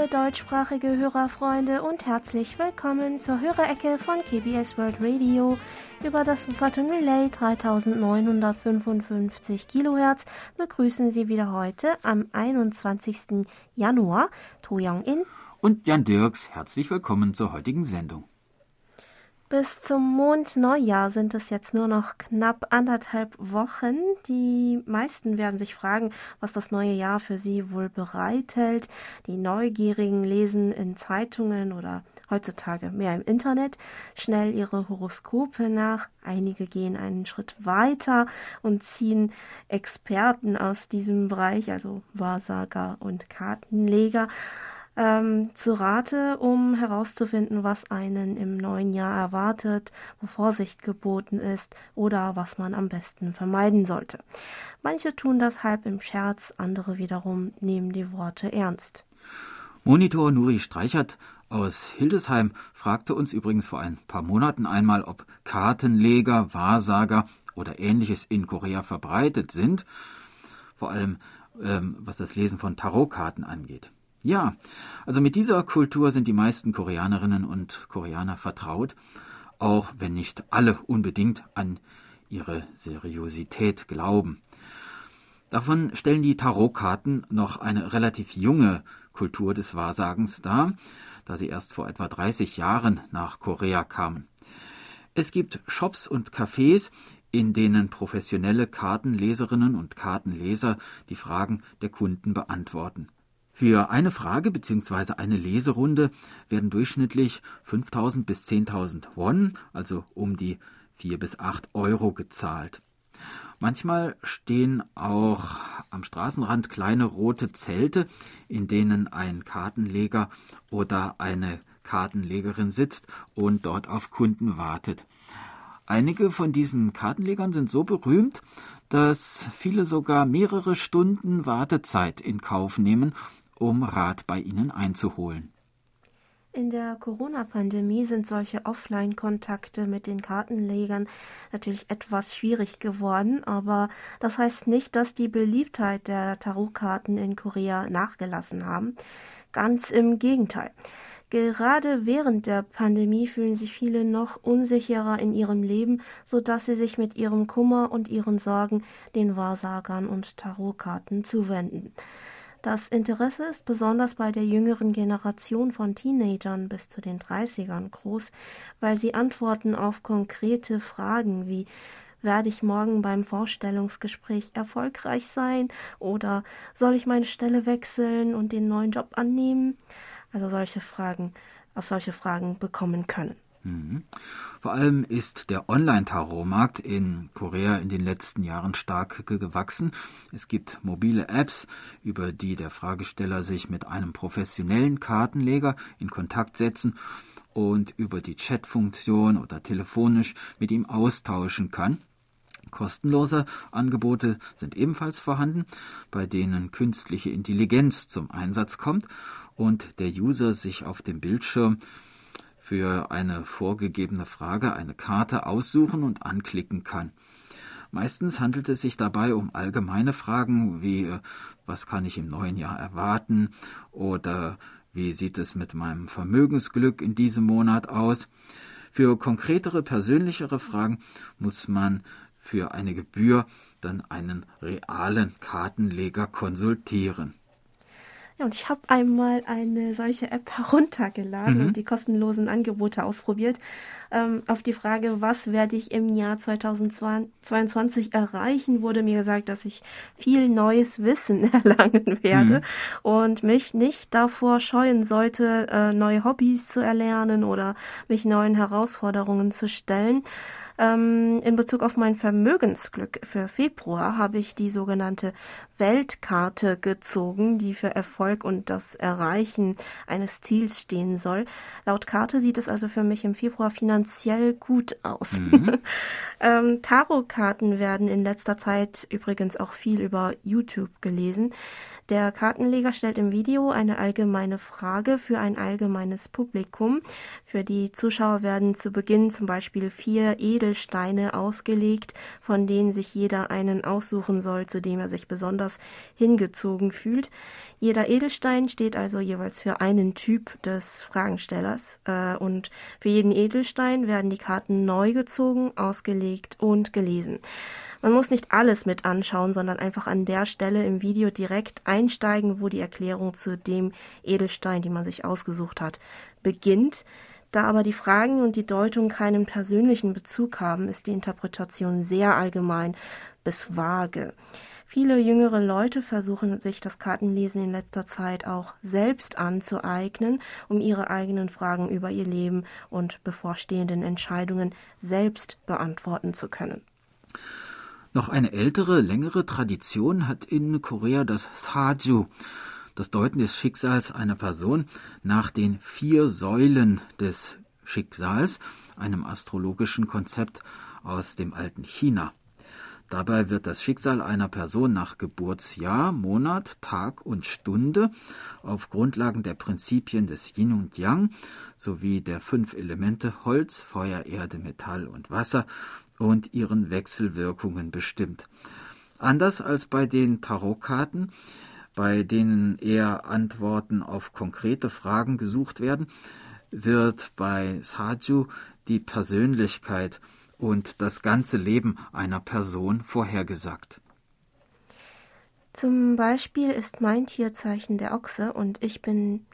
liebe deutschsprachige Hörerfreunde und herzlich willkommen zur Hörerecke von KBS World Radio über das Wupperton Relay 3955 Kilohertz begrüßen Sie wieder heute am 21. Januar To Young In und Jan Dirks. Herzlich willkommen zur heutigen Sendung. Bis zum Mondneujahr sind es jetzt nur noch knapp anderthalb Wochen. Die meisten werden sich fragen, was das neue Jahr für sie wohl bereithält. Die Neugierigen lesen in Zeitungen oder heutzutage mehr im Internet schnell ihre Horoskope nach. Einige gehen einen Schritt weiter und ziehen Experten aus diesem Bereich, also Wahrsager und Kartenleger, ähm, zu Rate, um herauszufinden, was einen im neuen Jahr erwartet, wo Vorsicht geboten ist oder was man am besten vermeiden sollte. Manche tun das halb im Scherz, andere wiederum nehmen die Worte ernst. Monitor Nuri Streichert aus Hildesheim fragte uns übrigens vor ein paar Monaten einmal, ob Kartenleger, Wahrsager oder ähnliches in Korea verbreitet sind, vor allem ähm, was das Lesen von Tarotkarten angeht. Ja, also mit dieser Kultur sind die meisten Koreanerinnen und Koreaner vertraut, auch wenn nicht alle unbedingt an ihre Seriosität glauben. Davon stellen die Tarotkarten noch eine relativ junge Kultur des Wahrsagens dar, da sie erst vor etwa 30 Jahren nach Korea kamen. Es gibt Shops und Cafés, in denen professionelle Kartenleserinnen und Kartenleser die Fragen der Kunden beantworten. Für eine Frage bzw. eine Leserunde werden durchschnittlich 5000 bis 10.000 Won, also um die 4 bis 8 Euro gezahlt. Manchmal stehen auch am Straßenrand kleine rote Zelte, in denen ein Kartenleger oder eine Kartenlegerin sitzt und dort auf Kunden wartet. Einige von diesen Kartenlegern sind so berühmt, dass viele sogar mehrere Stunden Wartezeit in Kauf nehmen, um Rat bei ihnen einzuholen. In der Corona-Pandemie sind solche Offline-Kontakte mit den Kartenlegern natürlich etwas schwierig geworden, aber das heißt nicht, dass die Beliebtheit der Tarotkarten in Korea nachgelassen haben. Ganz im Gegenteil. Gerade während der Pandemie fühlen sich viele noch unsicherer in ihrem Leben, so dass sie sich mit ihrem Kummer und ihren Sorgen den Wahrsagern und Tarotkarten zuwenden. Das Interesse ist besonders bei der jüngeren Generation von Teenagern bis zu den 30ern groß, weil sie Antworten auf konkrete Fragen wie werde ich morgen beim Vorstellungsgespräch erfolgreich sein oder soll ich meine Stelle wechseln und den neuen Job annehmen? Also solche Fragen, auf solche Fragen bekommen können. Mhm. Vor allem ist der Online-Tarot-Markt in Korea in den letzten Jahren stark gewachsen. Es gibt mobile Apps, über die der Fragesteller sich mit einem professionellen Kartenleger in Kontakt setzen und über die Chat-Funktion oder telefonisch mit ihm austauschen kann. Kostenlose Angebote sind ebenfalls vorhanden, bei denen künstliche Intelligenz zum Einsatz kommt und der User sich auf dem Bildschirm für eine vorgegebene Frage eine Karte aussuchen und anklicken kann. Meistens handelt es sich dabei um allgemeine Fragen wie äh, was kann ich im neuen Jahr erwarten oder wie sieht es mit meinem Vermögensglück in diesem Monat aus. Für konkretere, persönlichere Fragen muss man für eine Gebühr dann einen realen Kartenleger konsultieren. Ja, und ich habe einmal eine solche App heruntergeladen mhm. und die kostenlosen Angebote ausprobiert. Ähm, auf die Frage, was werde ich im Jahr 2022 erreichen, wurde mir gesagt, dass ich viel neues Wissen erlangen werde mhm. und mich nicht davor scheuen sollte, äh, neue Hobbys zu erlernen oder mich neuen Herausforderungen zu stellen. Ähm, in Bezug auf mein Vermögensglück für Februar habe ich die sogenannte Weltkarte gezogen, die für Erfolg und das Erreichen eines Ziels stehen soll. Laut Karte sieht es also für mich im Februar finanziell gut aus. Mhm. ähm, Tarotkarten werden in letzter Zeit übrigens auch viel über YouTube gelesen. Der Kartenleger stellt im Video eine allgemeine Frage für ein allgemeines Publikum. Für die Zuschauer werden zu Beginn zum Beispiel vier Edelsteine ausgelegt, von denen sich jeder einen aussuchen soll, zu dem er sich besonders hingezogen fühlt. Jeder Edelstein steht also jeweils für einen Typ des Fragenstellers äh, und für jeden Edelstein werden die Karten neu gezogen, ausgelegt und gelesen. Man muss nicht alles mit anschauen, sondern einfach an der Stelle im Video direkt einsteigen, wo die Erklärung zu dem Edelstein, den man sich ausgesucht hat, beginnt. Da aber die Fragen und die Deutung keinen persönlichen Bezug haben, ist die Interpretation sehr allgemein bis vage. Viele jüngere Leute versuchen sich das Kartenlesen in letzter Zeit auch selbst anzueignen, um ihre eigenen Fragen über ihr Leben und bevorstehenden Entscheidungen selbst beantworten zu können. Noch eine ältere, längere Tradition hat in Korea das Saju, das Deuten des Schicksals einer Person nach den vier Säulen des Schicksals, einem astrologischen Konzept aus dem alten China. Dabei wird das Schicksal einer Person nach Geburtsjahr, Monat, Tag und Stunde auf Grundlagen der Prinzipien des Yin und Yang sowie der fünf Elemente Holz, Feuer, Erde, Metall und Wasser und ihren Wechselwirkungen bestimmt. Anders als bei den Tarotkarten, bei denen eher Antworten auf konkrete Fragen gesucht werden, wird bei Saju die Persönlichkeit und das ganze Leben einer Person vorhergesagt. Zum Beispiel ist mein Tierzeichen der Ochse und ich bin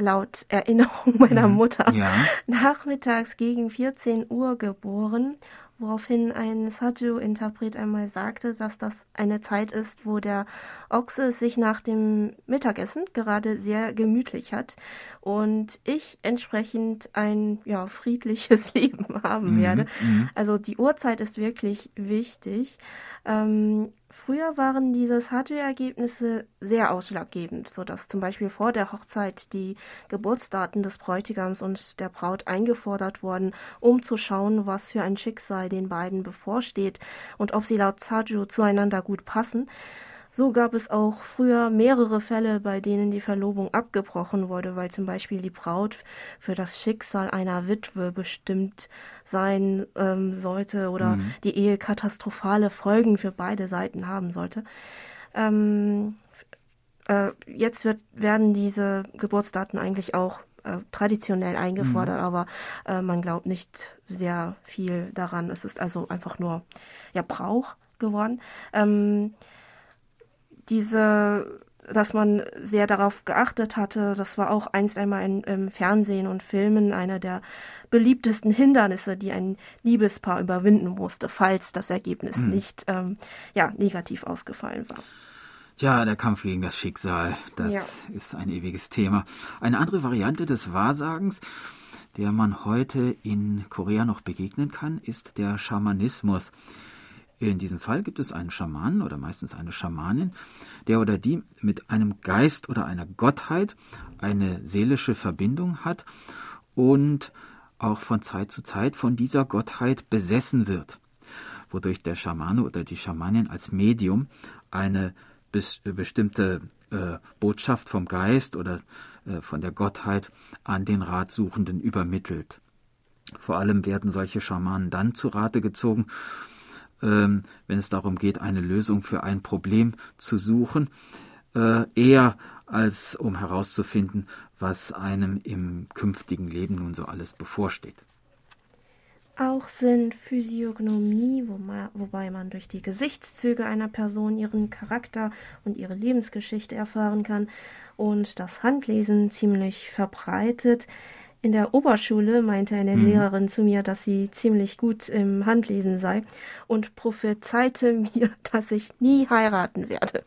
laut Erinnerung meiner mhm. Mutter ja. nachmittags gegen 14 Uhr geboren, woraufhin ein Saju-Interpret einmal sagte, dass das eine Zeit ist, wo der Ochse sich nach dem Mittagessen gerade sehr gemütlich hat und ich entsprechend ein ja, friedliches Leben haben mhm. werde. Mhm. Also die Uhrzeit ist wirklich wichtig. Ähm, Früher waren diese Hardware-Ergebnisse sehr ausschlaggebend, sodass zum Beispiel vor der Hochzeit die Geburtsdaten des Bräutigams und der Braut eingefordert wurden, um zu schauen, was für ein Schicksal den beiden bevorsteht und ob sie laut Saju zueinander gut passen. So gab es auch früher mehrere Fälle, bei denen die Verlobung abgebrochen wurde, weil zum Beispiel die Braut für das Schicksal einer Witwe bestimmt sein ähm, sollte oder mhm. die Ehe katastrophale Folgen für beide Seiten haben sollte. Ähm, äh, jetzt wird, werden diese Geburtsdaten eigentlich auch äh, traditionell eingefordert, mhm. aber äh, man glaubt nicht sehr viel daran. Es ist also einfach nur ja Brauch geworden. Ähm, diese, dass man sehr darauf geachtet hatte, das war auch einst einmal in, im Fernsehen und Filmen einer der beliebtesten Hindernisse, die ein Liebespaar überwinden musste, falls das Ergebnis hm. nicht ähm, ja, negativ ausgefallen war. Ja, der Kampf gegen das Schicksal, das ja. ist ein ewiges Thema. Eine andere Variante des Wahrsagens, der man heute in Korea noch begegnen kann, ist der Schamanismus. In diesem Fall gibt es einen Schamanen oder meistens eine Schamanin, der oder die mit einem Geist oder einer Gottheit eine seelische Verbindung hat und auch von Zeit zu Zeit von dieser Gottheit besessen wird, wodurch der Schamane oder die Schamanin als Medium eine bestimmte äh, Botschaft vom Geist oder äh, von der Gottheit an den Ratsuchenden übermittelt. Vor allem werden solche Schamanen dann zu Rate gezogen, wenn es darum geht, eine Lösung für ein Problem zu suchen, äh, eher als um herauszufinden, was einem im künftigen Leben nun so alles bevorsteht. Auch sind Physiognomie, wobei man durch die Gesichtszüge einer Person ihren Charakter und ihre Lebensgeschichte erfahren kann, und das Handlesen ziemlich verbreitet. In der Oberschule meinte eine mhm. Lehrerin zu mir, dass sie ziemlich gut im Handlesen sei und prophezeite mir, dass ich nie heiraten werde.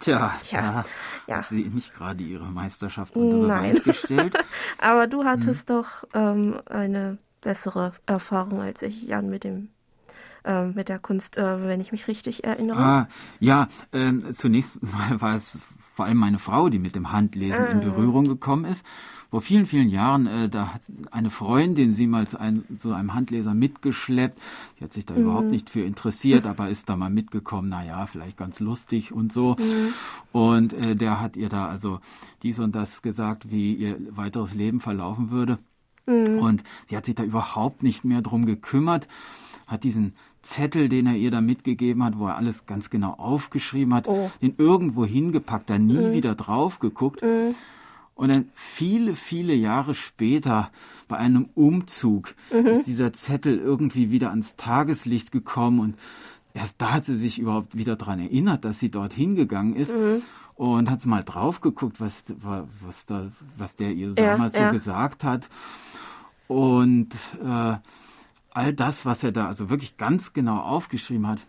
Tja, Tja ja. hat sie nicht gerade ihre Meisterschaft unter Beweis Nein. gestellt. Aber du hattest mhm. doch ähm, eine bessere Erfahrung als ich, Jan, mit dem äh, mit der Kunst, äh, wenn ich mich richtig erinnere. Ah, ja, äh, zunächst mal war es vor allem meine Frau, die mit dem Handlesen in ah. Berührung gekommen ist. Vor vielen, vielen Jahren, äh, da hat eine Freundin sie mal zu einem, zu einem Handleser mitgeschleppt. Sie hat sich da mhm. überhaupt nicht für interessiert, aber ist da mal mitgekommen, na ja, vielleicht ganz lustig und so. Mhm. Und äh, der hat ihr da also dies und das gesagt, wie ihr weiteres Leben verlaufen würde. Mhm. Und sie hat sich da überhaupt nicht mehr drum gekümmert, hat diesen Zettel, den er ihr da mitgegeben hat, wo er alles ganz genau aufgeschrieben hat, oh. den irgendwo hingepackt, da nie mhm. wieder drauf geguckt. Mhm. Und dann viele, viele Jahre später bei einem Umzug mhm. ist dieser Zettel irgendwie wieder ans Tageslicht gekommen und erst da hat sie sich überhaupt wieder daran erinnert, dass sie dort hingegangen ist mhm. und hat mal drauf geguckt, was, was, da, was der ihr damals ja, so gesagt hat. Und äh, all das, was er da also wirklich ganz genau aufgeschrieben hat,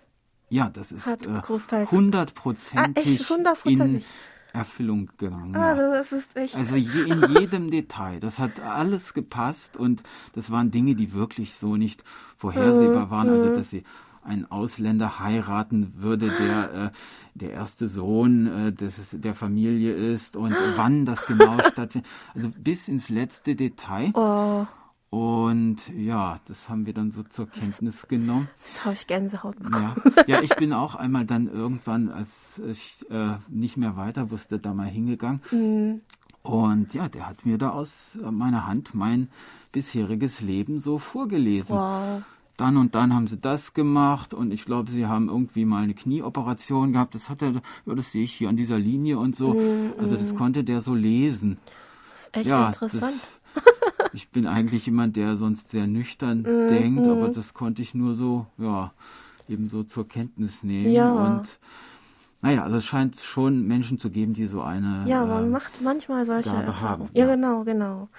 ja, das ist äh, hundertprozentig ah, in Erfüllung gegangen. Also das ist echt. Also je, in jedem Detail. Das hat alles gepasst und das waren Dinge, die wirklich so nicht vorhersehbar waren. Also mhm. dass sie einen Ausländer heiraten würde, der äh, der erste Sohn äh, des, der Familie ist und wann das genau stattfindet. Also bis ins letzte Detail. Oh. Und ja, das haben wir dann so zur Kenntnis genommen. Das habe ich Gänsehaut bekommen. Ja. ja, ich bin auch einmal dann irgendwann, als ich äh, nicht mehr weiter wusste, da mal hingegangen. Mhm. Und ja, der hat mir da aus meiner Hand mein bisheriges Leben so vorgelesen. Wow. Dann und dann haben sie das gemacht und ich glaube, sie haben irgendwie mal eine Knieoperation gehabt. Das hat er, ja, das sehe ich hier an dieser Linie und so. Mhm. Also das konnte der so lesen. Das ist echt ja, interessant. Das, ich bin eigentlich jemand, der sonst sehr nüchtern mm, denkt, aber mhm. das konnte ich nur so, ja, eben so zur Kenntnis nehmen. Ja. Und naja, also es scheint schon Menschen zu geben, die so eine. Ja, man äh, macht manchmal solche Gabe Haben. Ja, ja, genau, genau.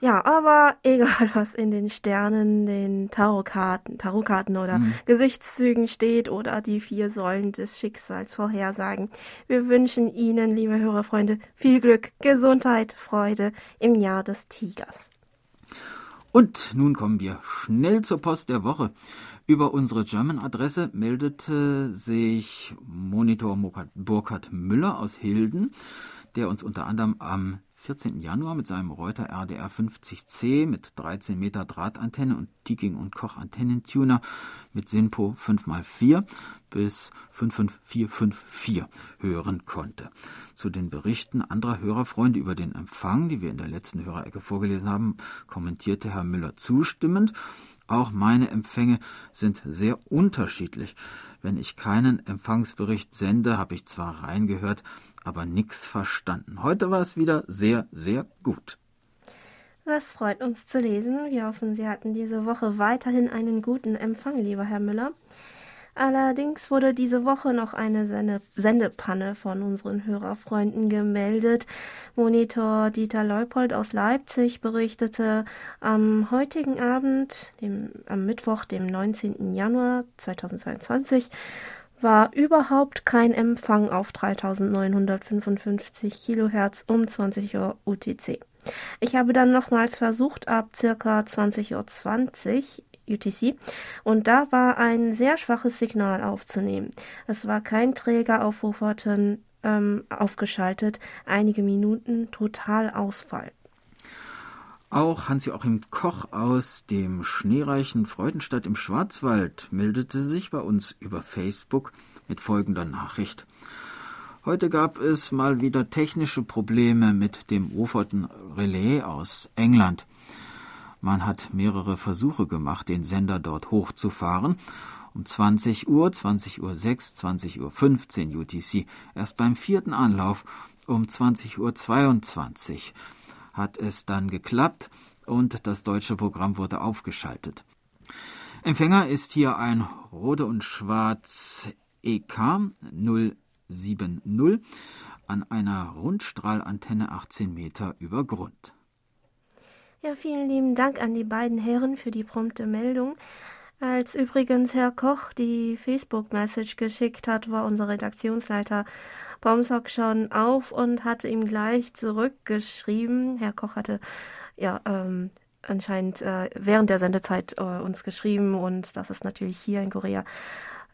Ja, aber egal, was in den Sternen, den Tarotkarten, Tarotkarten oder mhm. Gesichtszügen steht oder die vier Säulen des Schicksals vorhersagen. Wir wünschen Ihnen, liebe Hörerfreunde, viel Glück, Gesundheit, Freude im Jahr des Tigers. Und nun kommen wir schnell zur Post der Woche. Über unsere German-Adresse meldete sich Monitor Burkhard Müller aus Hilden, der uns unter anderem am 14. Januar mit seinem Reuter RDR 50C mit 13 Meter Drahtantenne und Tiking und Koch Antennentuner mit SINPO 5x4 bis 55454 hören konnte. Zu den Berichten anderer Hörerfreunde über den Empfang, die wir in der letzten Hörerecke vorgelesen haben, kommentierte Herr Müller zustimmend. Auch meine Empfänge sind sehr unterschiedlich. Wenn ich keinen Empfangsbericht sende, habe ich zwar reingehört, aber nichts verstanden. Heute war es wieder sehr, sehr gut. Das freut uns zu lesen. Wir hoffen, Sie hatten diese Woche weiterhin einen guten Empfang, lieber Herr Müller. Allerdings wurde diese Woche noch eine Sende Sendepanne von unseren Hörerfreunden gemeldet. Monitor Dieter Leupold aus Leipzig berichtete am heutigen Abend, dem, am Mittwoch, dem 19. Januar 2022, war überhaupt kein Empfang auf 3955 Kilohertz um 20 Uhr UTC. Ich habe dann nochmals versucht, ab circa 20.20 Uhr 20 UTC und da war ein sehr schwaches Signal aufzunehmen. Es war kein Träger auf Wofferton ähm, aufgeschaltet, einige Minuten total Ausfall. Auch Hans-Joachim Koch aus dem schneereichen Freudenstadt im Schwarzwald meldete sich bei uns über Facebook mit folgender Nachricht. Heute gab es mal wieder technische Probleme mit dem Woferton Relais aus England. Man hat mehrere Versuche gemacht, den Sender dort hochzufahren. Um 20 Uhr, 20 Uhr 6, 20 Uhr 15 UTC. Erst beim vierten Anlauf um 20 Uhr 22 hat es dann geklappt und das deutsche Programm wurde aufgeschaltet. Empfänger ist hier ein Rode und Schwarz EK 070 an einer Rundstrahlantenne 18 Meter über Grund. Ja, vielen lieben Dank an die beiden Herren für die prompte Meldung. Als übrigens Herr Koch die Facebook-Message geschickt hat, war unser Redaktionsleiter Bomsock schon auf und hatte ihm gleich zurückgeschrieben. Herr Koch hatte ja ähm, anscheinend äh, während der Sendezeit äh, uns geschrieben und das ist natürlich hier in Korea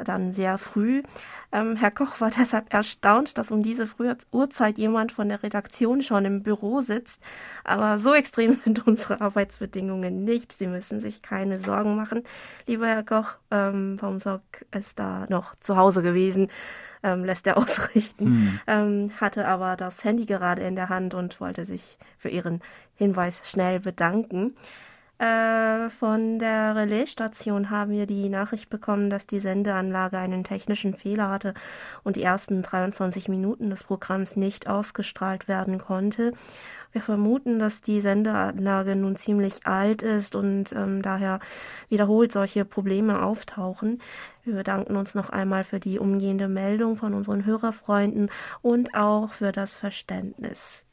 dann sehr früh. Ähm, Herr Koch war deshalb erstaunt, dass um diese frühe Uhrzeit jemand von der Redaktion schon im Büro sitzt. Aber so extrem sind unsere Arbeitsbedingungen nicht. Sie müssen sich keine Sorgen machen. Lieber Herr Koch, ähm, Baumsock ist da noch zu Hause gewesen. Ähm, lässt er ausrichten, hm. ähm, hatte aber das Handy gerade in der Hand und wollte sich für Ihren Hinweis schnell bedanken. Äh, von der Relaisstation haben wir die Nachricht bekommen, dass die Sendeanlage einen technischen Fehler hatte und die ersten 23 Minuten des Programms nicht ausgestrahlt werden konnte. Wir vermuten, dass die Sendeanlage nun ziemlich alt ist und ähm, daher wiederholt solche Probleme auftauchen. Wir bedanken uns noch einmal für die umgehende Meldung von unseren Hörerfreunden und auch für das Verständnis.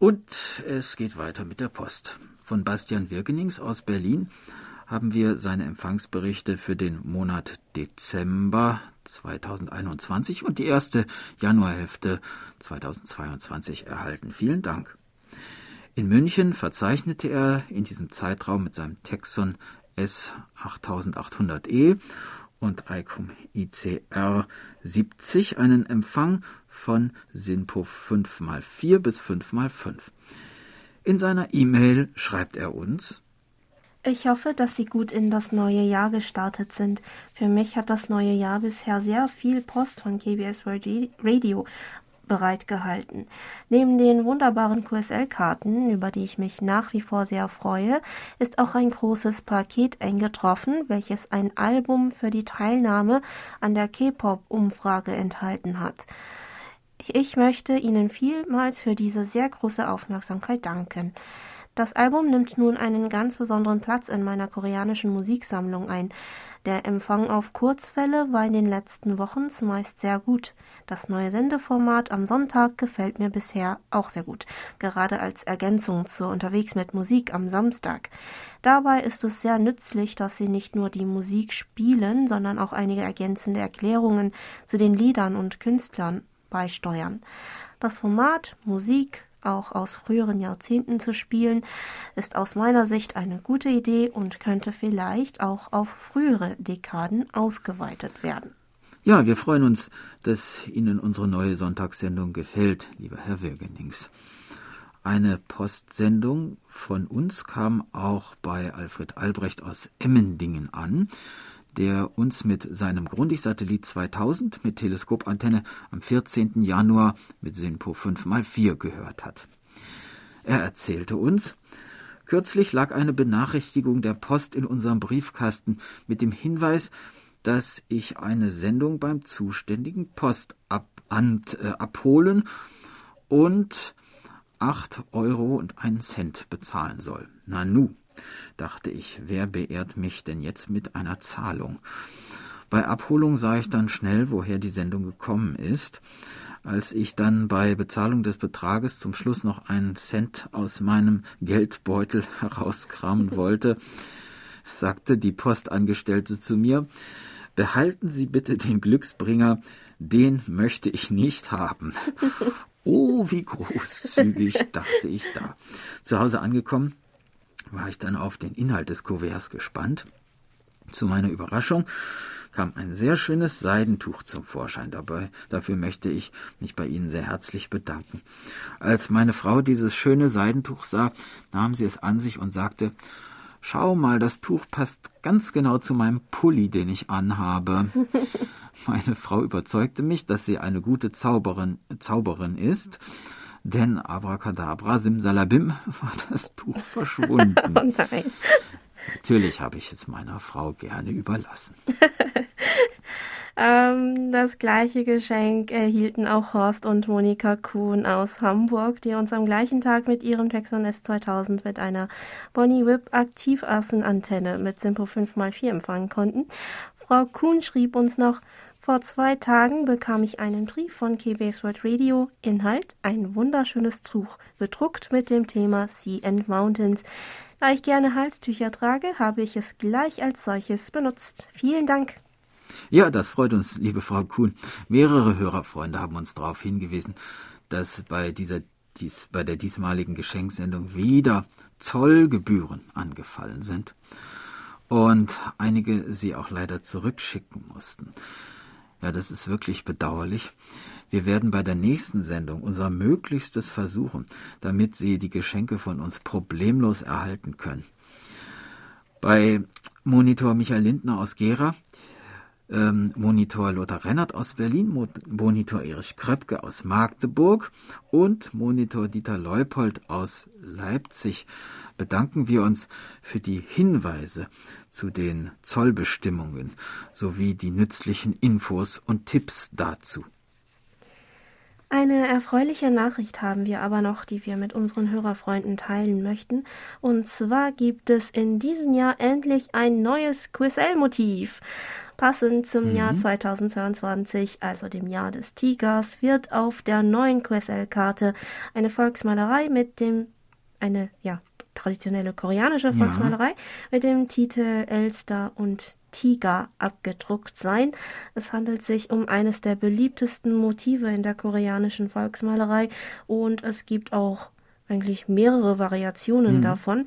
Und es geht weiter mit der Post. Von Bastian Wirkenings aus Berlin haben wir seine Empfangsberichte für den Monat Dezember 2021 und die erste Januarhälfte 2022 erhalten. Vielen Dank. In München verzeichnete er in diesem Zeitraum mit seinem Texon S8800E und ICOM ICR 70 einen Empfang von SINPO 5x4 bis 5x5. In seiner E-Mail schreibt er uns Ich hoffe, dass Sie gut in das neue Jahr gestartet sind. Für mich hat das neue Jahr bisher sehr viel Post von KBS Radio bereitgehalten. Neben den wunderbaren QSL-Karten, über die ich mich nach wie vor sehr freue, ist auch ein großes Paket eingetroffen, welches ein Album für die Teilnahme an der K-Pop-Umfrage enthalten hat. Ich möchte Ihnen vielmals für diese sehr große Aufmerksamkeit danken. Das Album nimmt nun einen ganz besonderen Platz in meiner koreanischen Musiksammlung ein. Der Empfang auf Kurzwelle war in den letzten Wochen zumeist sehr gut. Das neue Sendeformat am Sonntag gefällt mir bisher auch sehr gut, gerade als Ergänzung zu Unterwegs mit Musik am Samstag. Dabei ist es sehr nützlich, dass sie nicht nur die Musik spielen, sondern auch einige ergänzende Erklärungen zu den Liedern und Künstlern beisteuern. Das Format Musik auch aus früheren Jahrzehnten zu spielen, ist aus meiner Sicht eine gute Idee und könnte vielleicht auch auf frühere Dekaden ausgeweitet werden. Ja, wir freuen uns, dass Ihnen unsere neue Sonntagssendung gefällt, lieber Herr Wirgenings. Eine Postsendung von uns kam auch bei Alfred Albrecht aus Emmendingen an der uns mit seinem Grundig-Satellit 2000 mit Teleskopantenne am 14. Januar mit SINPO 5x4 gehört hat. Er erzählte uns, kürzlich lag eine Benachrichtigung der Post in unserem Briefkasten mit dem Hinweis, dass ich eine Sendung beim zuständigen Postamt äh, abholen und 8 Euro und einen Cent bezahlen soll. Nanu dachte ich, wer beehrt mich denn jetzt mit einer Zahlung? Bei Abholung sah ich dann schnell, woher die Sendung gekommen ist. Als ich dann bei Bezahlung des Betrages zum Schluss noch einen Cent aus meinem Geldbeutel herauskramen wollte, sagte die Postangestellte zu mir, behalten Sie bitte den Glücksbringer, den möchte ich nicht haben. Oh, wie großzügig, dachte ich da. Zu Hause angekommen, war ich dann auf den Inhalt des Kuverts gespannt. Zu meiner Überraschung kam ein sehr schönes Seidentuch zum Vorschein dabei. Dafür möchte ich mich bei Ihnen sehr herzlich bedanken. Als meine Frau dieses schöne Seidentuch sah, nahm sie es an sich und sagte, Schau mal, das Tuch passt ganz genau zu meinem Pulli, den ich anhabe. Meine Frau überzeugte mich, dass sie eine gute Zauberin, Zauberin ist denn Abracadabra, Simsalabim, war das Tuch verschwunden. oh nein. Natürlich habe ich es meiner Frau gerne überlassen. ähm, das gleiche Geschenk erhielten auch Horst und Monika Kuhn aus Hamburg, die uns am gleichen Tag mit ihrem Texon S2000 mit einer Bonnie Whip Aktivaußenantenne mit Simpo 5x4 empfangen konnten. Frau Kuhn schrieb uns noch, vor zwei Tagen bekam ich einen Brief von KBS World Radio. Inhalt ein wunderschönes Tuch, bedruckt mit dem Thema Sea and Mountains. Da ich gerne Halstücher trage, habe ich es gleich als solches benutzt. Vielen Dank. Ja, das freut uns, liebe Frau Kuhn. Mehrere Hörerfreunde haben uns darauf hingewiesen, dass bei dieser dies, bei der diesmaligen Geschenksendung wieder Zollgebühren angefallen sind. und einige sie auch leider zurückschicken mussten. Ja, das ist wirklich bedauerlich. Wir werden bei der nächsten Sendung unser Möglichstes versuchen, damit Sie die Geschenke von uns problemlos erhalten können. Bei Monitor Michael Lindner aus Gera ähm, Monitor Lothar Rennert aus Berlin, Monitor Erich Kröpke aus Magdeburg und Monitor Dieter Leupold aus Leipzig bedanken wir uns für die Hinweise zu den Zollbestimmungen sowie die nützlichen Infos und Tipps dazu. Eine erfreuliche Nachricht haben wir aber noch, die wir mit unseren Hörerfreunden teilen möchten. Und zwar gibt es in diesem Jahr endlich ein neues QSL-Motiv. Passend zum mhm. Jahr 2022, also dem Jahr des Tigers, wird auf der neuen QSL-Karte eine Volksmalerei mit dem, eine, ja, traditionelle koreanische Volksmalerei ja. mit dem Titel Elster und Tiger abgedruckt sein. Es handelt sich um eines der beliebtesten Motive in der koreanischen Volksmalerei und es gibt auch eigentlich mehrere Variationen mhm. davon.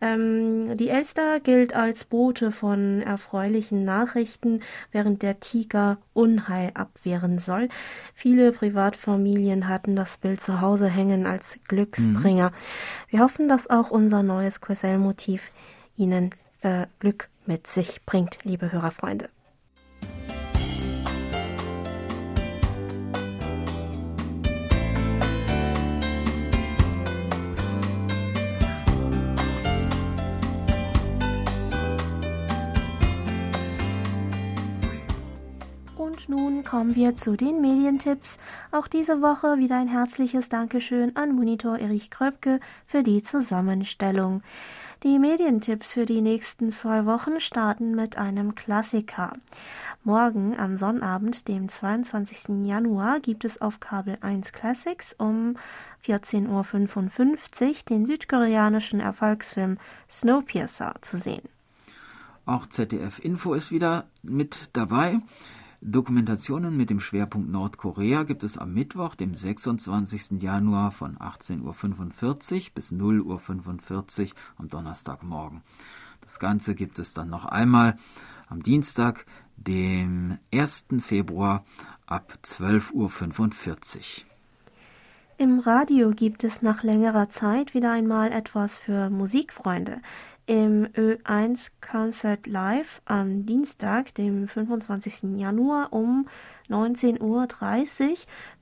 Ähm, die Elster gilt als Bote von erfreulichen Nachrichten, während der Tiger Unheil abwehren soll. Viele Privatfamilien hatten das Bild zu Hause hängen als Glücksbringer. Mhm. Wir hoffen, dass auch unser neues Quasell-Motiv Ihnen äh, Glück mit sich bringt, liebe Hörerfreunde. Kommen wir zu den Medientipps. Auch diese Woche wieder ein herzliches Dankeschön an Monitor Erich Kröpke für die Zusammenstellung. Die Medientipps für die nächsten zwei Wochen starten mit einem Klassiker. Morgen am Sonnabend, dem 22. Januar, gibt es auf Kabel 1 Classics um 14.55 Uhr den südkoreanischen Erfolgsfilm Snowpiercer zu sehen. Auch ZDF Info ist wieder mit dabei. Dokumentationen mit dem Schwerpunkt Nordkorea gibt es am Mittwoch, dem 26. Januar von 18.45 Uhr bis 0.45 Uhr am Donnerstagmorgen. Das Ganze gibt es dann noch einmal am Dienstag, dem 1. Februar ab 12.45 Uhr. Im Radio gibt es nach längerer Zeit wieder einmal etwas für Musikfreunde. Im Ö1 Concert Live am Dienstag, dem 25. Januar um 19.30 Uhr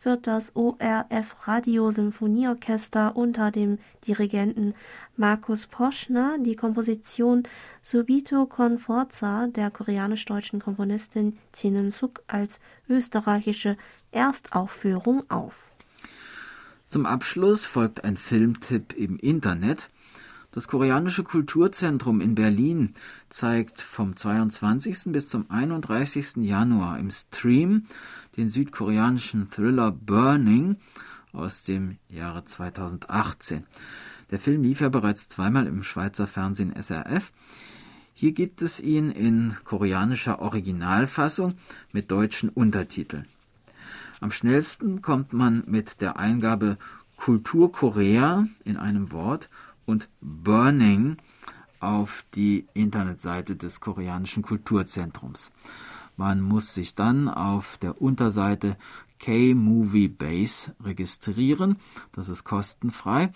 wird das ORF Radio Symphonieorchester unter dem Dirigenten Markus Poschner die Komposition Subito con Forza der koreanisch-deutschen Komponistin Chinen Suk als österreichische Erstaufführung auf. Zum Abschluss folgt ein Filmtipp im Internet. Das Koreanische Kulturzentrum in Berlin zeigt vom 22. bis zum 31. Januar im Stream den südkoreanischen Thriller Burning aus dem Jahre 2018. Der Film lief ja bereits zweimal im Schweizer Fernsehen SRF. Hier gibt es ihn in koreanischer Originalfassung mit deutschen Untertiteln. Am schnellsten kommt man mit der Eingabe Kultur Korea in einem Wort und Burning auf die Internetseite des koreanischen Kulturzentrums. Man muss sich dann auf der Unterseite K-Movie Base registrieren. Das ist kostenfrei.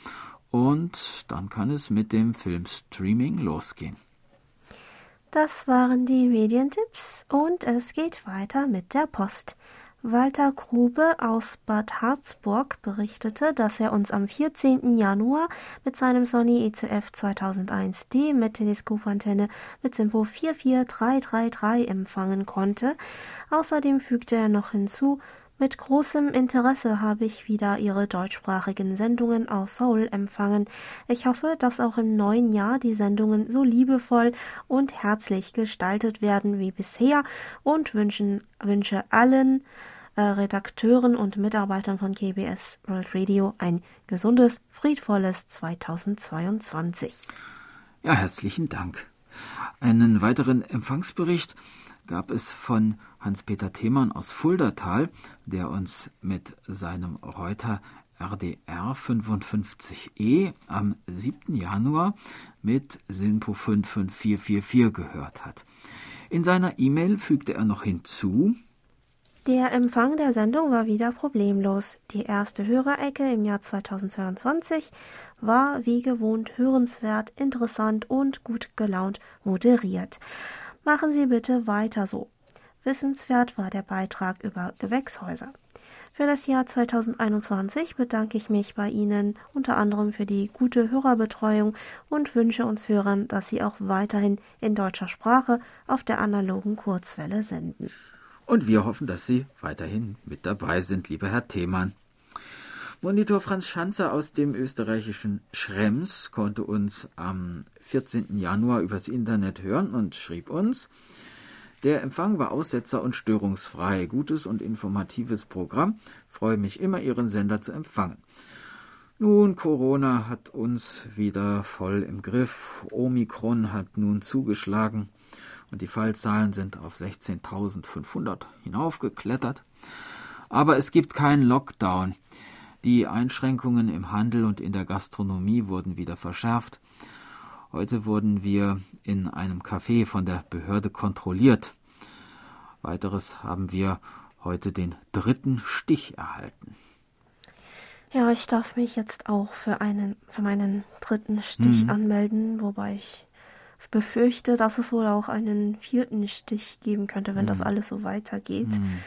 Und dann kann es mit dem Filmstreaming losgehen. Das waren die Medientipps und es geht weiter mit der Post. Walter Grube aus Bad Harzburg berichtete, dass er uns am 14. Januar mit seinem Sony ECF 2001D mit Teleskopantenne mit Simpo 44333 empfangen konnte. Außerdem fügte er noch hinzu, mit großem Interesse habe ich wieder Ihre deutschsprachigen Sendungen aus Seoul empfangen. Ich hoffe, dass auch im neuen Jahr die Sendungen so liebevoll und herzlich gestaltet werden wie bisher und wünschen, wünsche allen Redakteuren und Mitarbeitern von KBS World Radio ein gesundes, friedvolles 2022. Ja, herzlichen Dank. Einen weiteren Empfangsbericht gab es von Hans-Peter Themann aus Fuldatal, der uns mit seinem Reuter RDR 55E am 7. Januar mit SINPO 55444 gehört hat. In seiner E-Mail fügte er noch hinzu, der Empfang der Sendung war wieder problemlos. Die erste Hörerecke im Jahr 2022 war wie gewohnt hörenswert, interessant und gut gelaunt moderiert. Machen Sie bitte weiter so. Wissenswert war der Beitrag über Gewächshäuser. Für das Jahr 2021 bedanke ich mich bei Ihnen unter anderem für die gute Hörerbetreuung und wünsche uns Hörern, dass Sie auch weiterhin in deutscher Sprache auf der analogen Kurzwelle senden. Und wir hoffen, dass Sie weiterhin mit dabei sind, lieber Herr Themann. Monitor Franz Schanzer aus dem österreichischen Schrems konnte uns am 14. Januar übers Internet hören und schrieb uns, der Empfang war aussetzer- und störungsfrei. Gutes und informatives Programm. Freue mich immer, Ihren Sender zu empfangen. Nun, Corona hat uns wieder voll im Griff. Omikron hat nun zugeschlagen die Fallzahlen sind auf 16.500 hinaufgeklettert. Aber es gibt keinen Lockdown. Die Einschränkungen im Handel und in der Gastronomie wurden wieder verschärft. Heute wurden wir in einem Café von der Behörde kontrolliert. Weiteres haben wir heute den dritten Stich erhalten. Ja, ich darf mich jetzt auch für einen für meinen dritten Stich mhm. anmelden, wobei ich befürchte, dass es wohl auch einen vierten Stich geben könnte, wenn mhm. das alles so weitergeht. Mhm.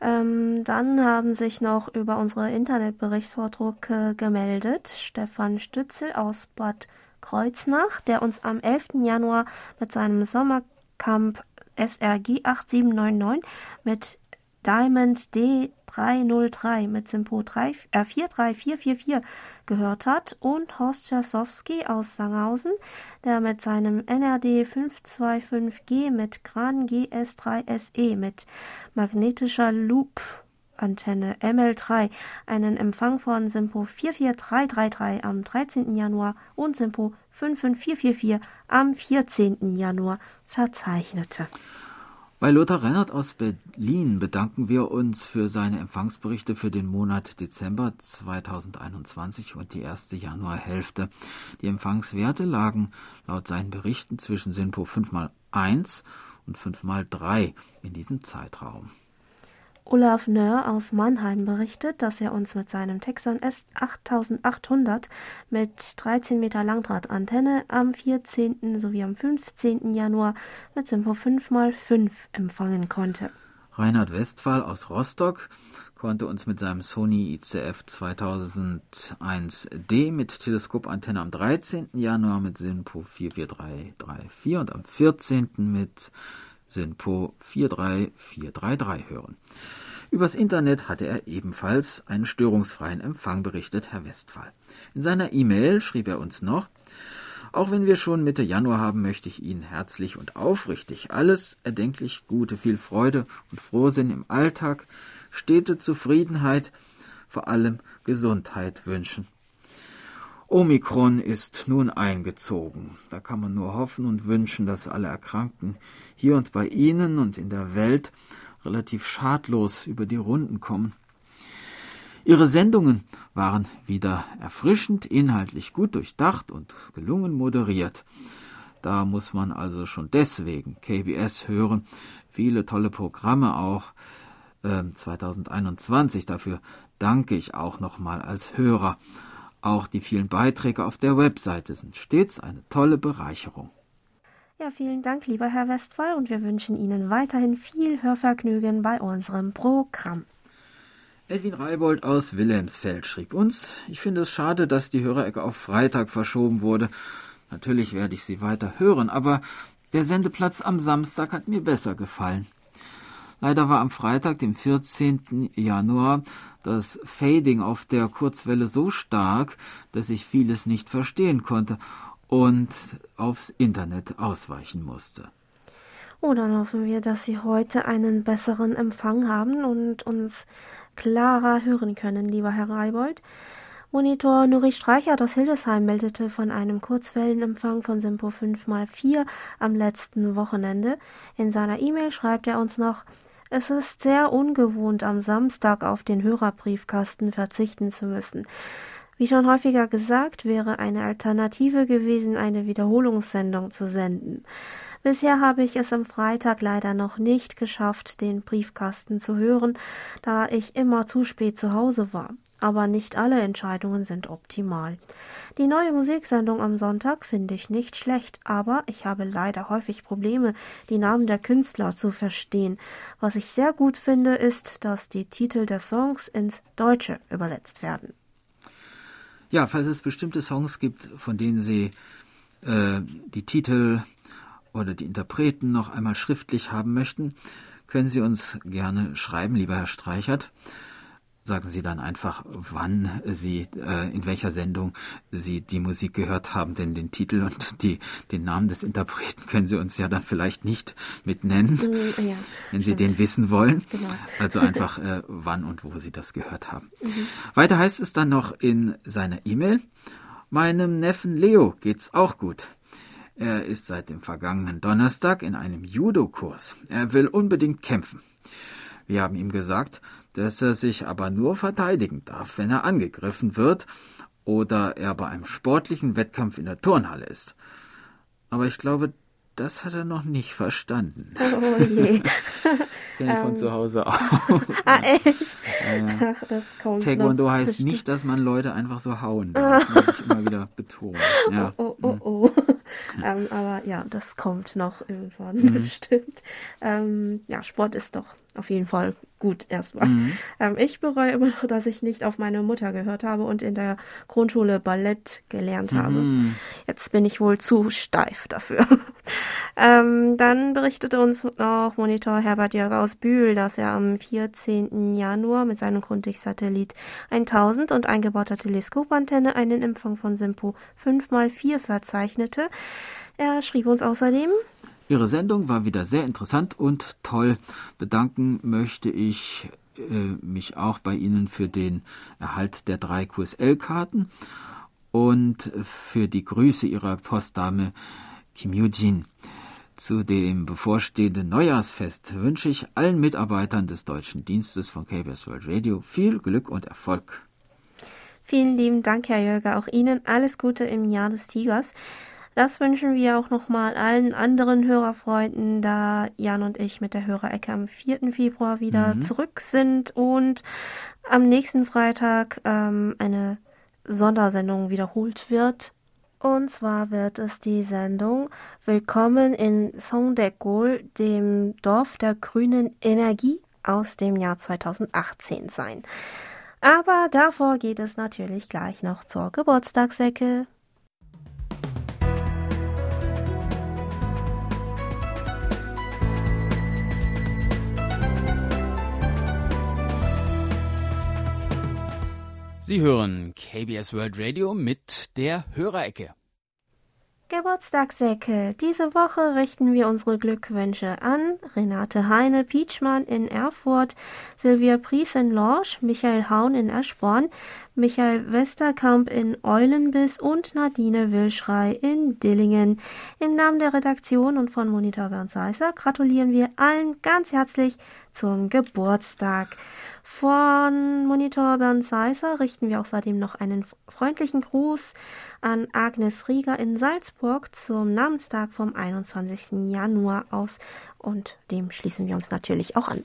Ähm, dann haben sich noch über unsere Internetberichtsvordrucke gemeldet Stefan Stützel aus Bad Kreuznach, der uns am 11. Januar mit seinem Sommercamp SRG 8799 mit Diamond D303 mit Simpo 3, äh, 43444 gehört hat und Horst Jasowski aus Sanghausen, der mit seinem NRD 525G mit Gran GS3SE mit magnetischer Loop Antenne ML3 einen Empfang von Simpo 44333 am 13. Januar und Simpo 55444 am 14. Januar verzeichnete. Bei Lothar Rennert aus Berlin bedanken wir uns für seine Empfangsberichte für den Monat Dezember 2021 und die erste Januarhälfte. Die Empfangswerte lagen laut seinen Berichten zwischen SINPO 5x1 und 5x3 in diesem Zeitraum. Olaf Nöhr aus Mannheim berichtet, dass er uns mit seinem Texon S8800 mit 13 Meter Langdrahtantenne am 14. sowie am 15. Januar mit Simpo 5x5 empfangen konnte. Reinhard Westphal aus Rostock konnte uns mit seinem Sony ICF 2001D mit Teleskopantenne am 13. Januar mit SINPO 44334 und am 14. mit SINPO 43433 hören. Übers Internet hatte er ebenfalls einen störungsfreien Empfang, berichtet Herr Westphal. In seiner E-Mail schrieb er uns noch, auch wenn wir schon Mitte Januar haben, möchte ich Ihnen herzlich und aufrichtig alles erdenklich Gute, viel Freude und Frohsinn im Alltag, stete Zufriedenheit, vor allem Gesundheit wünschen. Omikron ist nun eingezogen. Da kann man nur hoffen und wünschen, dass alle Erkrankten hier und bei Ihnen und in der Welt relativ schadlos über die Runden kommen. Ihre Sendungen waren wieder erfrischend, inhaltlich gut durchdacht und gelungen moderiert. Da muss man also schon deswegen KBS hören. Viele tolle Programme auch äh, 2021. Dafür danke ich auch nochmal als Hörer. Auch die vielen Beiträge auf der Webseite sind stets eine tolle Bereicherung. Ja, vielen Dank, lieber Herr Westphal, und wir wünschen Ihnen weiterhin viel Hörvergnügen bei unserem Programm. Edwin Reibold aus Wilhelmsfeld schrieb uns, ich finde es schade, dass die Hörerecke auf Freitag verschoben wurde. Natürlich werde ich sie weiter hören, aber der Sendeplatz am Samstag hat mir besser gefallen. Leider war am Freitag, dem 14. Januar, das Fading auf der Kurzwelle so stark, dass ich vieles nicht verstehen konnte und aufs Internet ausweichen musste. Oh, dann hoffen wir, dass Sie heute einen besseren Empfang haben und uns klarer hören können, lieber Herr Reibold. Monitor Nuri Streichert aus Hildesheim meldete von einem Kurzwellenempfang von Simpo 5x4 am letzten Wochenende. In seiner E-Mail schreibt er uns noch, es ist sehr ungewohnt, am Samstag auf den Hörerbriefkasten verzichten zu müssen. Wie schon häufiger gesagt, wäre eine Alternative gewesen, eine Wiederholungssendung zu senden. Bisher habe ich es am Freitag leider noch nicht geschafft, den Briefkasten zu hören, da ich immer zu spät zu Hause war aber nicht alle Entscheidungen sind optimal. Die neue Musiksendung am Sonntag finde ich nicht schlecht, aber ich habe leider häufig Probleme, die Namen der Künstler zu verstehen. Was ich sehr gut finde, ist, dass die Titel der Songs ins Deutsche übersetzt werden. Ja, falls es bestimmte Songs gibt, von denen Sie äh, die Titel oder die Interpreten noch einmal schriftlich haben möchten, können Sie uns gerne schreiben, lieber Herr Streichert sagen Sie dann einfach, wann Sie, äh, in welcher Sendung Sie die Musik gehört haben, denn den Titel und die, den Namen des Interpreten können Sie uns ja dann vielleicht nicht mit nennen, mm, ja, wenn Sie den wissen wollen. Genau. Also einfach, äh, wann und wo Sie das gehört haben. Mhm. Weiter heißt es dann noch in seiner E-Mail, meinem Neffen Leo geht's auch gut. Er ist seit dem vergangenen Donnerstag in einem Judo-Kurs. Er will unbedingt kämpfen. Wir haben ihm gesagt, dass er sich aber nur verteidigen darf, wenn er angegriffen wird oder er bei einem sportlichen Wettkampf in der Turnhalle ist. Aber ich glaube, das hat er noch nicht verstanden. Oh je. Das kenne ich von um, zu Hause auch. ah, echt? Äh, Ach, das kommt Taekwondo heißt bestimmt. nicht, dass man Leute einfach so hauen darf. Das muss ich immer wieder betonen. Ja. Oh, oh, oh. oh. Ja. Ähm, aber ja, das kommt noch irgendwann mhm. bestimmt. Ähm, ja, Sport ist doch auf jeden Fall gut erstmal. Mhm. Ähm, ich bereue immer noch, dass ich nicht auf meine Mutter gehört habe und in der Grundschule Ballett gelernt habe. Mhm. Jetzt bin ich wohl zu steif dafür. ähm, dann berichtete uns noch Monitor Herbert Jörg aus Bühl, dass er am 14. Januar mit seinem Grundig-Satellit 1000 und eingebauter Teleskopantenne einen Empfang von Simpo 5x4 verzeichnete. Er schrieb uns außerdem, Ihre Sendung war wieder sehr interessant und toll. Bedanken möchte ich äh, mich auch bei Ihnen für den Erhalt der drei QSL-Karten und für die Grüße Ihrer Postdame Kim Yoo-jin. Zu dem bevorstehenden Neujahrsfest wünsche ich allen Mitarbeitern des deutschen Dienstes von KBS World Radio viel Glück und Erfolg. Vielen lieben Dank, Herr Jörger. Auch Ihnen alles Gute im Jahr des Tigers. Das wünschen wir auch nochmal allen anderen Hörerfreunden, da Jan und ich mit der Hörerecke am 4. Februar wieder mhm. zurück sind und am nächsten Freitag ähm, eine Sondersendung wiederholt wird. Und zwar wird es die Sendung Willkommen in Songdaegol, dem Dorf der grünen Energie aus dem Jahr 2018 sein. Aber davor geht es natürlich gleich noch zur Geburtstagsecke. Sie hören KBS World Radio mit der Hörerecke. Geburtstagsecke. Diese Woche richten wir unsere Glückwünsche an Renate Heine Pietschmann in Erfurt, Silvia Pries in Lorsch, Michael Haun in Eschborn, Michael Westerkamp in Eulenbiss und Nadine Wilschrei in Dillingen. Im Namen der Redaktion und von Monitor Bernd Seisser gratulieren wir allen ganz herzlich zum Geburtstag. Von Monitor Bernd Seisser richten wir außerdem noch einen freundlichen Gruß an Agnes Rieger in Salzburg zum Namenstag vom 21. Januar aus und dem schließen wir uns natürlich auch an.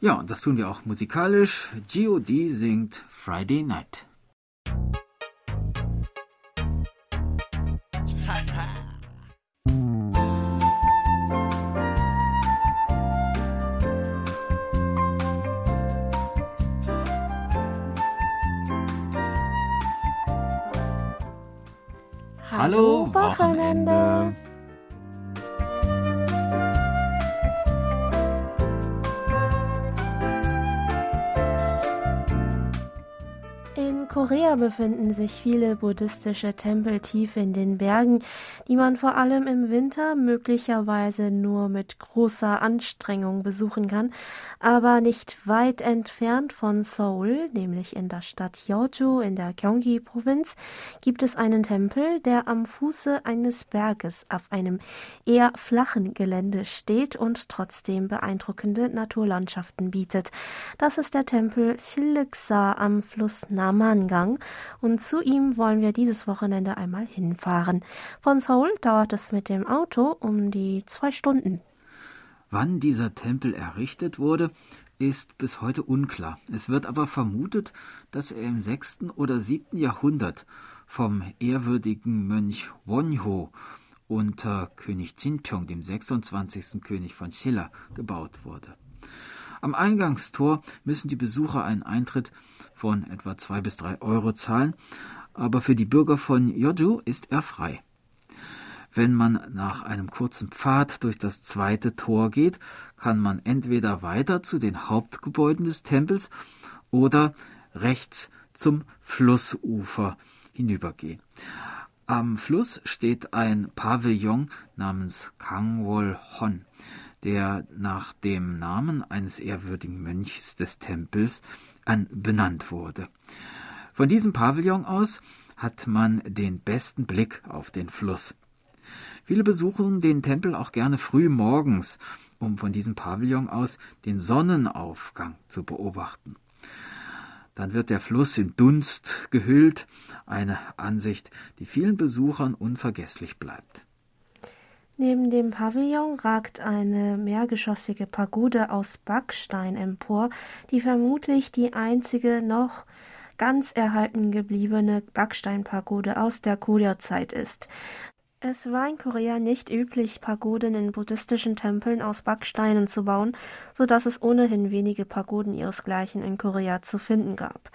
Ja, und das tun wir auch musikalisch. G.O.D. singt Friday Night. Wochenende. Korea befinden sich viele buddhistische Tempel tief in den Bergen, die man vor allem im Winter möglicherweise nur mit großer Anstrengung besuchen kann. Aber nicht weit entfernt von Seoul, nämlich in der Stadt Yeoju in der Gyeonggi-Provinz, gibt es einen Tempel, der am Fuße eines Berges auf einem eher flachen Gelände steht und trotzdem beeindruckende Naturlandschaften bietet. Das ist der Tempel Shilliksa am Fluss Nam Und zu ihm wollen wir dieses Wochenende einmal hinfahren. Von Seoul dauert es mit dem Auto um die zwei Stunden. Wann dieser Tempel errichtet wurde, ist bis heute unklar. Es wird aber vermutet, dass er im sechsten oder siebten Jahrhundert vom ehrwürdigen Mönch Wonho unter König Jinpyong, dem 26. König von Chilla, gebaut wurde. Am Eingangstor müssen die Besucher einen Eintritt von etwa zwei bis drei Euro zahlen, aber für die Bürger von Yodu ist er frei. Wenn man nach einem kurzen Pfad durch das zweite Tor geht, kann man entweder weiter zu den Hauptgebäuden des Tempels oder rechts zum Flussufer hinübergehen. Am Fluss steht ein Pavillon namens Kangwol Hon der nach dem Namen eines ehrwürdigen Mönchs des Tempels an benannt wurde. Von diesem Pavillon aus hat man den besten Blick auf den Fluss. Viele besuchen den Tempel auch gerne früh morgens, um von diesem Pavillon aus den Sonnenaufgang zu beobachten. Dann wird der Fluss in Dunst gehüllt, eine Ansicht, die vielen Besuchern unvergesslich bleibt. Neben dem Pavillon ragt eine mehrgeschossige Pagode aus Backstein empor, die vermutlich die einzige noch ganz erhalten gebliebene Backsteinpagode aus der Goryeo-Zeit ist. Es war in Korea nicht üblich, Pagoden in buddhistischen Tempeln aus Backsteinen zu bauen, so dass es ohnehin wenige Pagoden ihresgleichen in Korea zu finden gab.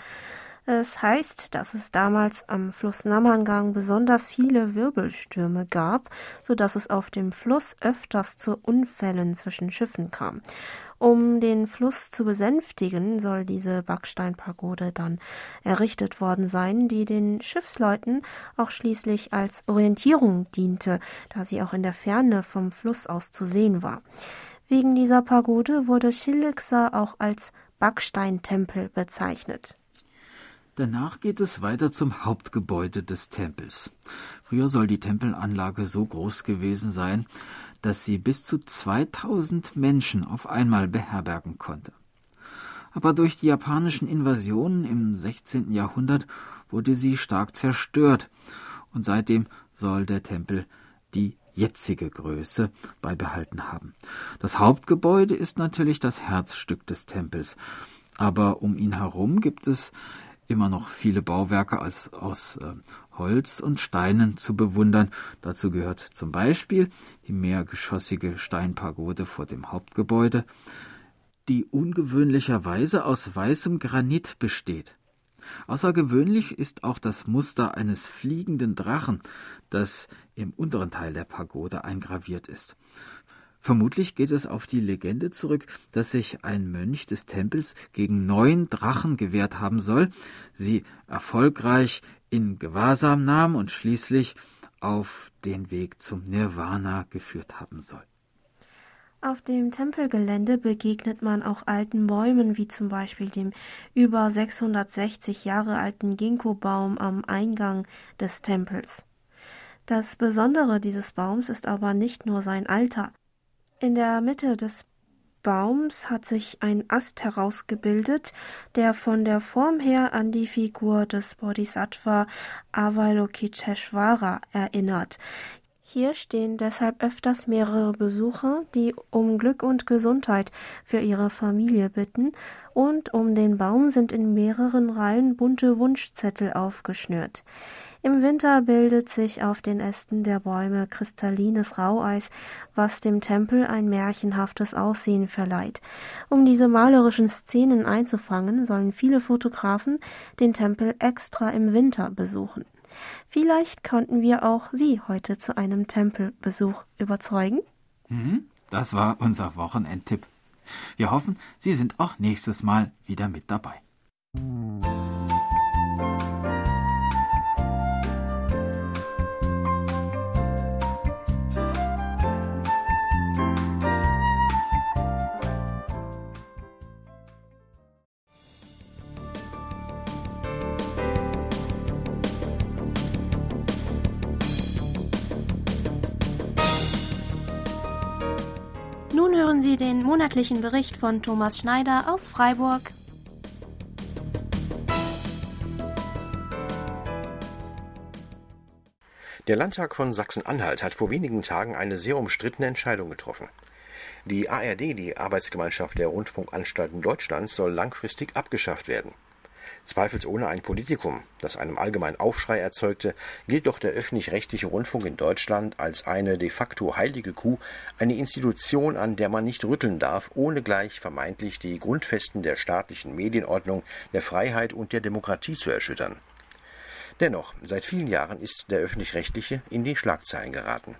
Es heißt, dass es damals am Fluss Namangang besonders viele Wirbelstürme gab, so dass es auf dem Fluss öfters zu Unfällen zwischen Schiffen kam. Um den Fluss zu besänftigen, soll diese Backsteinpagode dann errichtet worden sein, die den Schiffsleuten auch schließlich als Orientierung diente, da sie auch in der Ferne vom Fluss aus zu sehen war. Wegen dieser Pagode wurde Shilliksa auch als Backsteintempel bezeichnet. Danach geht es weiter zum Hauptgebäude des Tempels. Früher soll die Tempelanlage so groß gewesen sein, dass sie bis zu 2000 Menschen auf einmal beherbergen konnte. Aber durch die japanischen Invasionen im 16. Jahrhundert wurde sie stark zerstört und seitdem soll der Tempel die jetzige Größe beibehalten haben. Das Hauptgebäude ist natürlich das Herzstück des Tempels, aber um ihn herum gibt es immer noch viele Bauwerke als, aus äh, Holz und Steinen zu bewundern. Dazu gehört zum Beispiel die mehrgeschossige Steinpagode vor dem Hauptgebäude, die ungewöhnlicherweise aus weißem Granit besteht. Außergewöhnlich ist auch das Muster eines fliegenden Drachen, das im unteren Teil der Pagode eingraviert ist. Vermutlich geht es auf die Legende zurück, dass sich ein Mönch des Tempels gegen neun Drachen gewehrt haben soll, sie erfolgreich in Gewahrsam nahm und schließlich auf den Weg zum Nirvana geführt haben soll. Auf dem Tempelgelände begegnet man auch alten Bäumen, wie zum Beispiel dem über 660 Jahre alten Ginkgo-Baum am Eingang des Tempels. Das Besondere dieses Baums ist aber nicht nur sein Alter. In der Mitte des Baums hat sich ein Ast herausgebildet, der von der Form her an die Figur des Bodhisattva Avalokiteshvara erinnert. Hier stehen deshalb öfters mehrere Besucher, die um Glück und Gesundheit für ihre Familie bitten, und um den Baum sind in mehreren Reihen bunte Wunschzettel aufgeschnürt. Im Winter bildet sich auf den Ästen der Bäume kristallines Raueis, was dem Tempel ein märchenhaftes Aussehen verleiht. Um diese malerischen Szenen einzufangen, sollen viele Fotografen den Tempel extra im Winter besuchen. Vielleicht konnten wir auch Sie heute zu einem Tempelbesuch überzeugen. Mhm, das war unser Wochenendtipp. Wir hoffen, Sie sind auch nächstes Mal wieder mit dabei. Sie den monatlichen Bericht von Thomas Schneider aus Freiburg. Der Landtag von Sachsen-Anhalt hat vor wenigen Tagen eine sehr umstrittene Entscheidung getroffen. Die ARD, die Arbeitsgemeinschaft der Rundfunkanstalten Deutschlands, soll langfristig abgeschafft werden. Zweifelsohne ein Politikum, das einem allgemeinen Aufschrei erzeugte, gilt doch der öffentlich-rechtliche Rundfunk in Deutschland als eine de facto heilige Kuh, eine Institution, an der man nicht rütteln darf, ohne gleich vermeintlich die Grundfesten der staatlichen Medienordnung, der Freiheit und der Demokratie zu erschüttern. Dennoch, seit vielen Jahren ist der öffentlich-rechtliche in die Schlagzeilen geraten.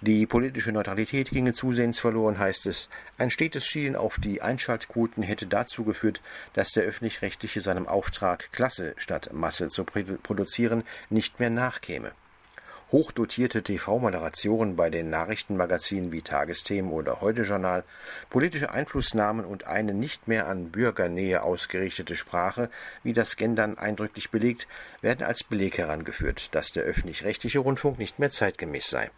Die politische Neutralität ginge zusehends verloren, heißt es. Ein stetes Schielen auf die Einschaltquoten hätte dazu geführt, dass der öffentlich-rechtliche seinem Auftrag, Klasse statt Masse zu produzieren, nicht mehr nachkäme. Hochdotierte TV-Moderatoren bei den Nachrichtenmagazinen wie Tagesthemen oder Heute-Journal, politische Einflussnahmen und eine nicht mehr an Bürgernähe ausgerichtete Sprache, wie das Gendern eindrücklich belegt, werden als Beleg herangeführt, dass der öffentlich-rechtliche Rundfunk nicht mehr zeitgemäß sei.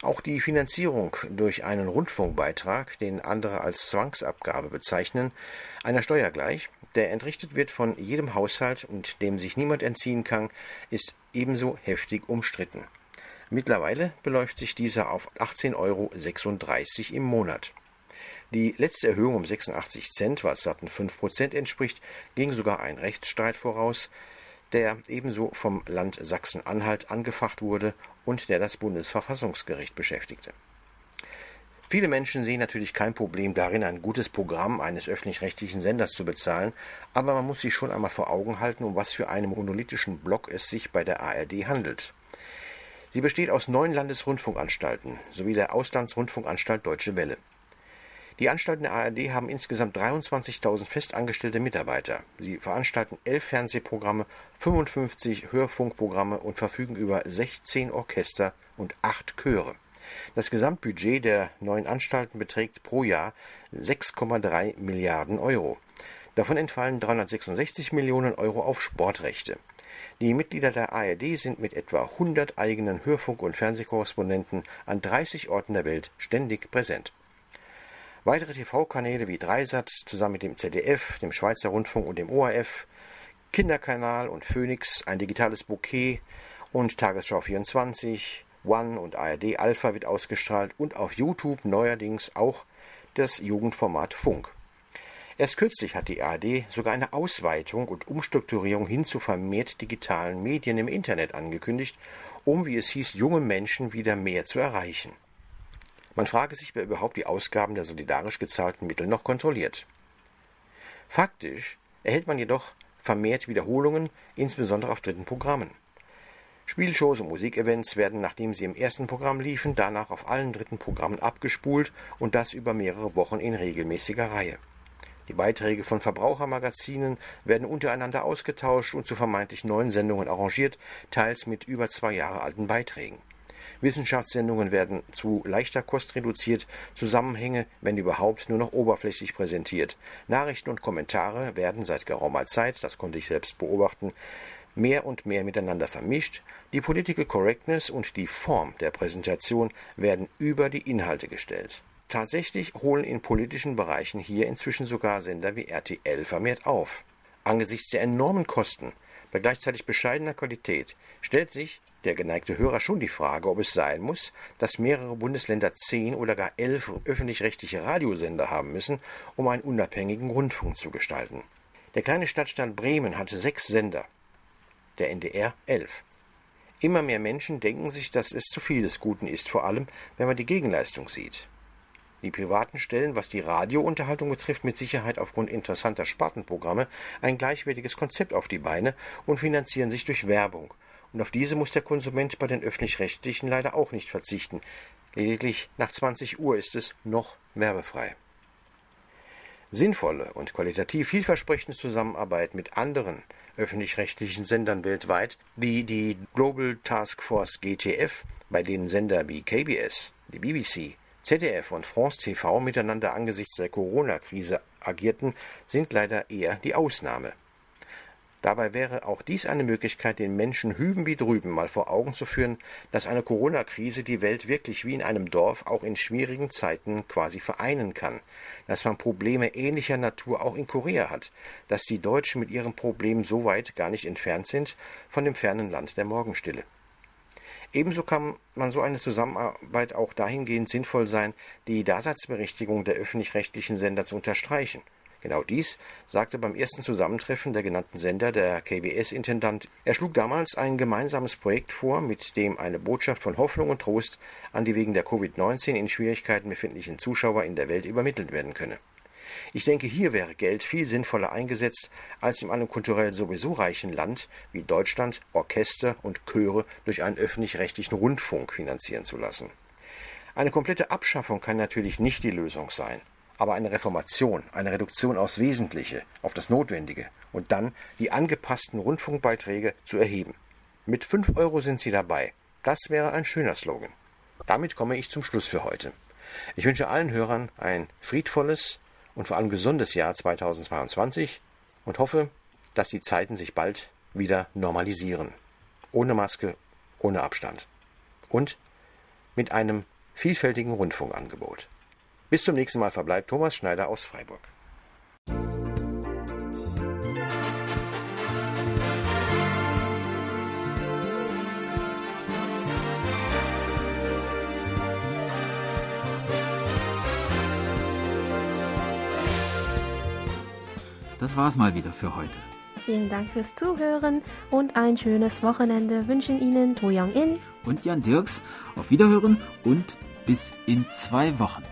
Auch die Finanzierung durch einen Rundfunkbeitrag, den andere als Zwangsabgabe bezeichnen, einer Steuer gleich, der entrichtet wird von jedem Haushalt und dem sich niemand entziehen kann, ist ebenso heftig umstritten. Mittlerweile beläuft sich dieser auf 18,36 Euro im Monat. Die letzte Erhöhung um 86 Cent, was satten 5 Prozent entspricht, ging sogar ein Rechtsstreit voraus, der ebenso vom Land Sachsen-Anhalt angefacht wurde und der das Bundesverfassungsgericht beschäftigte. Viele Menschen sehen natürlich kein Problem darin, ein gutes Programm eines öffentlich-rechtlichen Senders zu bezahlen, aber man muss sich schon einmal vor Augen halten, um was für einen monolithischen Block es sich bei der ARD handelt. Sie besteht aus neun Landesrundfunkanstalten sowie der Auslandsrundfunkanstalt Deutsche Welle. Die Anstalten der ARD haben insgesamt 23.000 festangestellte Mitarbeiter. Sie veranstalten elf Fernsehprogramme, 55 Hörfunkprogramme und verfügen über 16 Orchester und acht Chöre. Das Gesamtbudget der neuen Anstalten beträgt pro Jahr 6,3 Milliarden Euro. Davon entfallen 366 Millionen Euro auf Sportrechte. Die Mitglieder der ARD sind mit etwa 100 eigenen Hörfunk- und Fernsehkorrespondenten an 30 Orten der Welt ständig präsent. Weitere TV-Kanäle wie Dreisat zusammen mit dem ZDF, dem Schweizer Rundfunk und dem ORF, Kinderkanal und Phoenix, ein digitales Bouquet und Tagesschau 24, One und ARD Alpha wird ausgestrahlt und auf YouTube neuerdings auch das Jugendformat Funk. Erst kürzlich hat die ARD sogar eine Ausweitung und Umstrukturierung hin zu vermehrt digitalen Medien im Internet angekündigt, um, wie es hieß, junge Menschen wieder mehr zu erreichen. Man frage sich, wer überhaupt die Ausgaben der solidarisch gezahlten Mittel noch kontrolliert. Faktisch erhält man jedoch vermehrt Wiederholungen, insbesondere auf dritten Programmen. Spielshows und Musikevents werden, nachdem sie im ersten Programm liefen, danach auf allen dritten Programmen abgespult und das über mehrere Wochen in regelmäßiger Reihe. Die Beiträge von Verbrauchermagazinen werden untereinander ausgetauscht und zu vermeintlich neuen Sendungen arrangiert, teils mit über zwei Jahre alten Beiträgen. Wissenschaftssendungen werden zu leichter Kost reduziert, Zusammenhänge, wenn überhaupt, nur noch oberflächlich präsentiert. Nachrichten und Kommentare werden seit geraumer Zeit, das konnte ich selbst beobachten, mehr und mehr miteinander vermischt, die Political Correctness und die Form der Präsentation werden über die Inhalte gestellt. Tatsächlich holen in politischen Bereichen hier inzwischen sogar Sender wie RTL vermehrt auf. Angesichts der enormen Kosten bei gleichzeitig bescheidener Qualität stellt sich der geneigte Hörer schon die Frage, ob es sein muss, dass mehrere Bundesländer zehn oder gar elf öffentlich-rechtliche Radiosender haben müssen, um einen unabhängigen Rundfunk zu gestalten. Der kleine Stadtstaat Bremen hatte sechs Sender, der NDR elf. Immer mehr Menschen denken sich, dass es zu viel des Guten ist, vor allem wenn man die Gegenleistung sieht. Die Privaten stellen, was die Radiounterhaltung betrifft, mit Sicherheit aufgrund interessanter Spartenprogramme ein gleichwertiges Konzept auf die Beine und finanzieren sich durch Werbung und auf diese muss der Konsument bei den öffentlich-rechtlichen leider auch nicht verzichten. Lediglich nach 20 Uhr ist es noch werbefrei. Sinnvolle und qualitativ vielversprechende Zusammenarbeit mit anderen öffentlich-rechtlichen Sendern weltweit, wie die Global Task Force GTF, bei denen Sender wie KBS, die BBC, ZDF und France TV miteinander angesichts der Corona-Krise agierten, sind leider eher die Ausnahme. Dabei wäre auch dies eine Möglichkeit, den Menschen hüben wie drüben mal vor Augen zu führen, dass eine Corona-Krise die Welt wirklich wie in einem Dorf auch in schwierigen Zeiten quasi vereinen kann, dass man Probleme ähnlicher Natur auch in Korea hat, dass die Deutschen mit ihrem Problem so weit gar nicht entfernt sind von dem fernen Land der Morgenstille. Ebenso kann man so eine Zusammenarbeit auch dahingehend sinnvoll sein, die Daseinsberechtigung der öffentlich-rechtlichen Sender zu unterstreichen – Genau dies sagte beim ersten Zusammentreffen der genannten Sender der KBS-Intendant. Er schlug damals ein gemeinsames Projekt vor, mit dem eine Botschaft von Hoffnung und Trost an die wegen der Covid-19 in Schwierigkeiten befindlichen Zuschauer in der Welt übermittelt werden könne. Ich denke, hier wäre Geld viel sinnvoller eingesetzt, als in einem kulturell sowieso reichen Land wie Deutschland Orchester und Chöre durch einen öffentlich-rechtlichen Rundfunk finanzieren zu lassen. Eine komplette Abschaffung kann natürlich nicht die Lösung sein aber eine Reformation, eine Reduktion aufs Wesentliche, auf das Notwendige und dann die angepassten Rundfunkbeiträge zu erheben. Mit 5 Euro sind Sie dabei. Das wäre ein schöner Slogan. Damit komme ich zum Schluss für heute. Ich wünsche allen Hörern ein friedvolles und vor allem gesundes Jahr 2022 und hoffe, dass die Zeiten sich bald wieder normalisieren. Ohne Maske, ohne Abstand. Und mit einem vielfältigen Rundfunkangebot. Bis zum nächsten Mal verbleibt Thomas Schneider aus Freiburg. Das war's mal wieder für heute. Vielen Dank fürs Zuhören und ein schönes Wochenende wünschen Ihnen To Young In und Jan Dirks. Auf Wiederhören und bis in zwei Wochen.